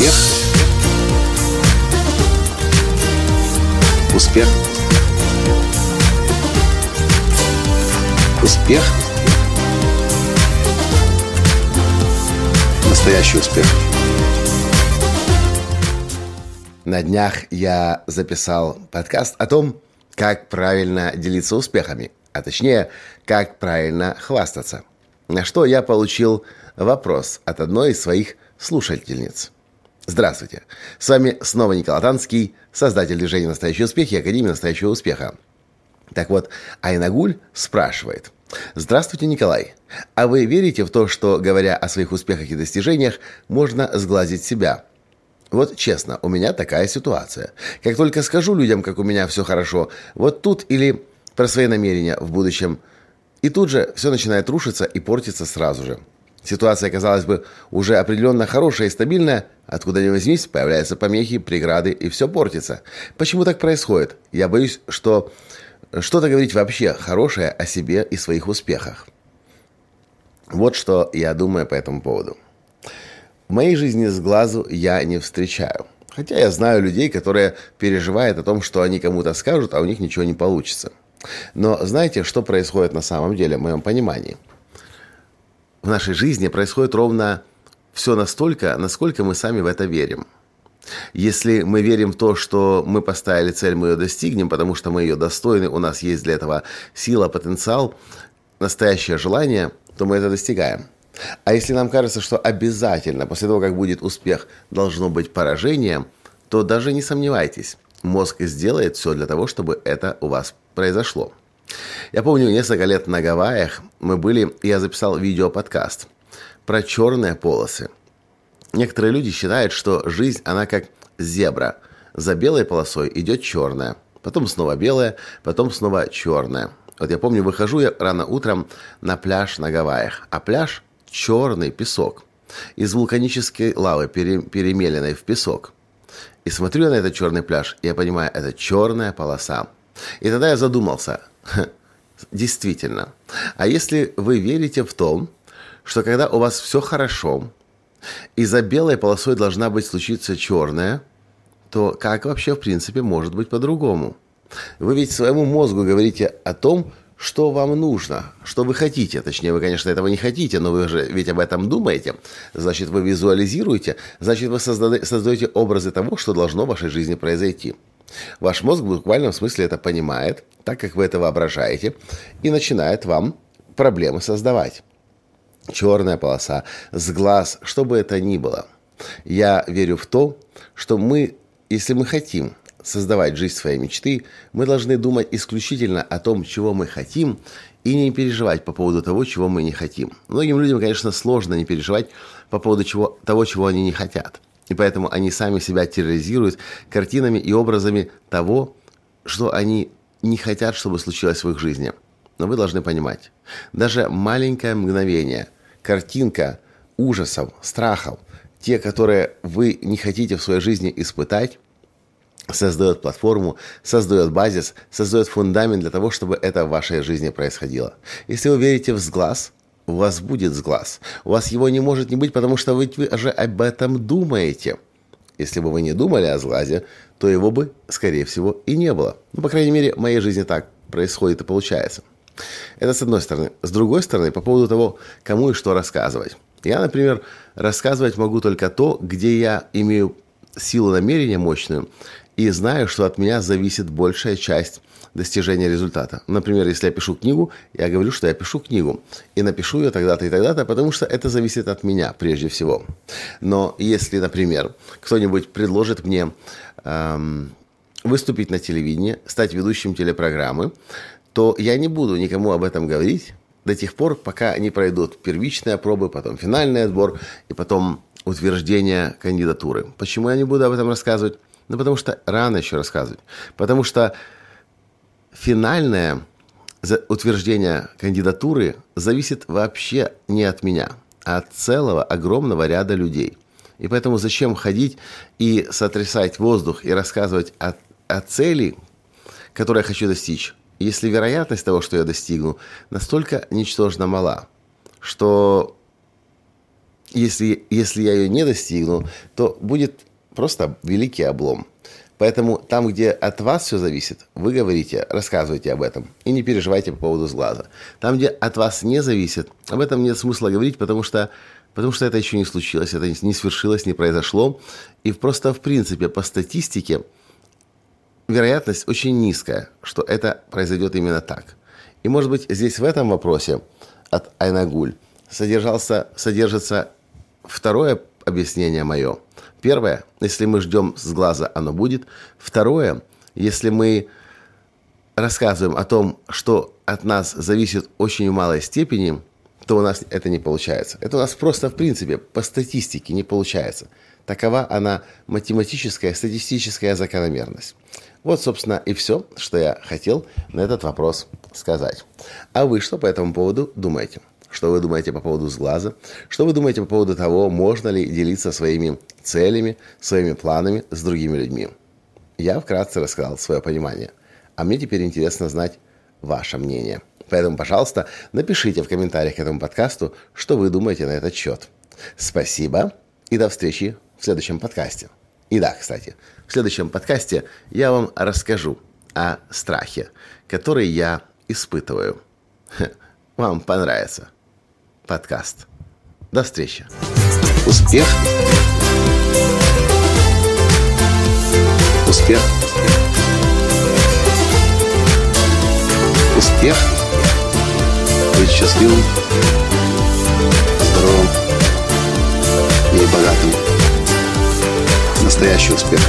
Успех. Успех. Успех. Настоящий успех. На днях я записал подкаст о том, как правильно делиться успехами, а точнее, как правильно хвастаться. На что я получил вопрос от одной из своих слушательниц. Здравствуйте. С вами снова Николай Танский, создатель движения «Настоящий успех» и Академии «Настоящего успеха». Так вот, Айнагуль спрашивает. Здравствуйте, Николай. А вы верите в то, что, говоря о своих успехах и достижениях, можно сглазить себя? Вот честно, у меня такая ситуация. Как только скажу людям, как у меня все хорошо, вот тут или про свои намерения в будущем, и тут же все начинает рушиться и портиться сразу же. Ситуация, казалось бы, уже определенно хорошая и стабильная, откуда ни возьмись, появляются помехи, преграды, и все портится. Почему так происходит? Я боюсь, что что-то говорить вообще хорошее о себе и своих успехах. Вот что я думаю по этому поводу. В моей жизни с глазу я не встречаю. Хотя я знаю людей, которые переживают о том, что они кому-то скажут, а у них ничего не получится. Но знаете, что происходит на самом деле, в моем понимании – нашей жизни происходит ровно все настолько, насколько мы сами в это верим. Если мы верим в то, что мы поставили цель, мы ее достигнем, потому что мы ее достойны, у нас есть для этого сила, потенциал, настоящее желание, то мы это достигаем. А если нам кажется, что обязательно после того, как будет успех, должно быть поражение, то даже не сомневайтесь, мозг сделает все для того, чтобы это у вас произошло. Я помню, несколько лет на Гавайях мы были, и я записал видео-подкаст про черные полосы. Некоторые люди считают, что жизнь, она как зебра. За белой полосой идет черная, потом снова белая, потом снова черная. Вот я помню, выхожу я рано утром на пляж на Гавайях, а пляж – черный песок. Из вулканической лавы, пере, перемеленной в песок. И смотрю я на этот черный пляж, и я понимаю, это черная полоса. И тогда я задумался, Действительно. А если вы верите в том, что когда у вас все хорошо, и за белой полосой должна быть случиться черная, то как вообще, в принципе, может быть по-другому? Вы ведь своему мозгу говорите о том, что вам нужно, что вы хотите. Точнее, вы, конечно, этого не хотите, но вы же ведь об этом думаете. Значит, вы визуализируете, значит, вы создаете образы того, что должно в вашей жизни произойти. Ваш мозг в буквальном смысле это понимает, так как вы это воображаете, и начинает вам проблемы создавать. Черная полоса, с глаз, что бы это ни было. Я верю в то, что мы, если мы хотим создавать жизнь своей мечты, мы должны думать исключительно о том, чего мы хотим, и не переживать по поводу того, чего мы не хотим. Многим людям, конечно, сложно не переживать по поводу чего, того, чего они не хотят. И поэтому они сами себя терроризируют картинами и образами того, что они не хотят, чтобы случилось в их жизни. Но вы должны понимать, даже маленькое мгновение, картинка ужасов, страхов, те, которые вы не хотите в своей жизни испытать, создает платформу, создает базис, создает фундамент для того, чтобы это в вашей жизни происходило. Если вы верите в сглаз, у вас будет сглаз. У вас его не может не быть, потому что вы, вы же об этом думаете. Если бы вы не думали о сглазе, то его бы, скорее всего, и не было. Ну, по крайней мере, в моей жизни так происходит и получается. Это с одной стороны. С другой стороны, по поводу того, кому и что рассказывать. Я, например, рассказывать могу только то, где я имею силу намерения мощную и знаю, что от меня зависит большая часть достижения результата. Например, если я пишу книгу, я говорю, что я пишу книгу. И напишу ее тогда-то и тогда-то, потому что это зависит от меня прежде всего. Но если, например, кто-нибудь предложит мне эм, выступить на телевидении, стать ведущим телепрограммы, то я не буду никому об этом говорить до тех пор, пока не пройдут первичные пробы, потом финальный отбор и потом утверждение кандидатуры. Почему я не буду об этом рассказывать? Ну, потому что рано еще рассказывать. Потому что финальное утверждение кандидатуры зависит вообще не от меня, а от целого огромного ряда людей. И поэтому зачем ходить и сотрясать воздух и рассказывать о, о цели, которую я хочу достичь, если вероятность того, что я достигну, настолько ничтожно мала, что если, если я ее не достигну, то будет просто великий облом. Поэтому там, где от вас все зависит, вы говорите, рассказывайте об этом и не переживайте по поводу сглаза. Там, где от вас не зависит, об этом нет смысла говорить, потому что, потому что это еще не случилось, это не свершилось, не произошло. И просто, в принципе, по статистике, вероятность очень низкая, что это произойдет именно так. И, может быть, здесь в этом вопросе от Айнагуль содержался, содержится второе объяснение мое. Первое, если мы ждем с глаза, оно будет. Второе, если мы рассказываем о том, что от нас зависит очень в малой степени, то у нас это не получается. Это у нас просто, в принципе, по статистике не получается. Такова она математическая, статистическая закономерность. Вот, собственно, и все, что я хотел на этот вопрос сказать. А вы что по этому поводу думаете? Что вы думаете по поводу сглаза? Что вы думаете по поводу того, можно ли делиться своими целями, своими планами с другими людьми? Я вкратце рассказал свое понимание. А мне теперь интересно знать ваше мнение. Поэтому, пожалуйста, напишите в комментариях к этому подкасту, что вы думаете на этот счет. Спасибо и до встречи в следующем подкасте. И да, кстати, в следующем подкасте я вам расскажу о страхе, который я испытываю. Вам понравится подкаст. До встречи. Успех. Успех. Успех. Быть счастливым, здоровым и богатым. Настоящий успех.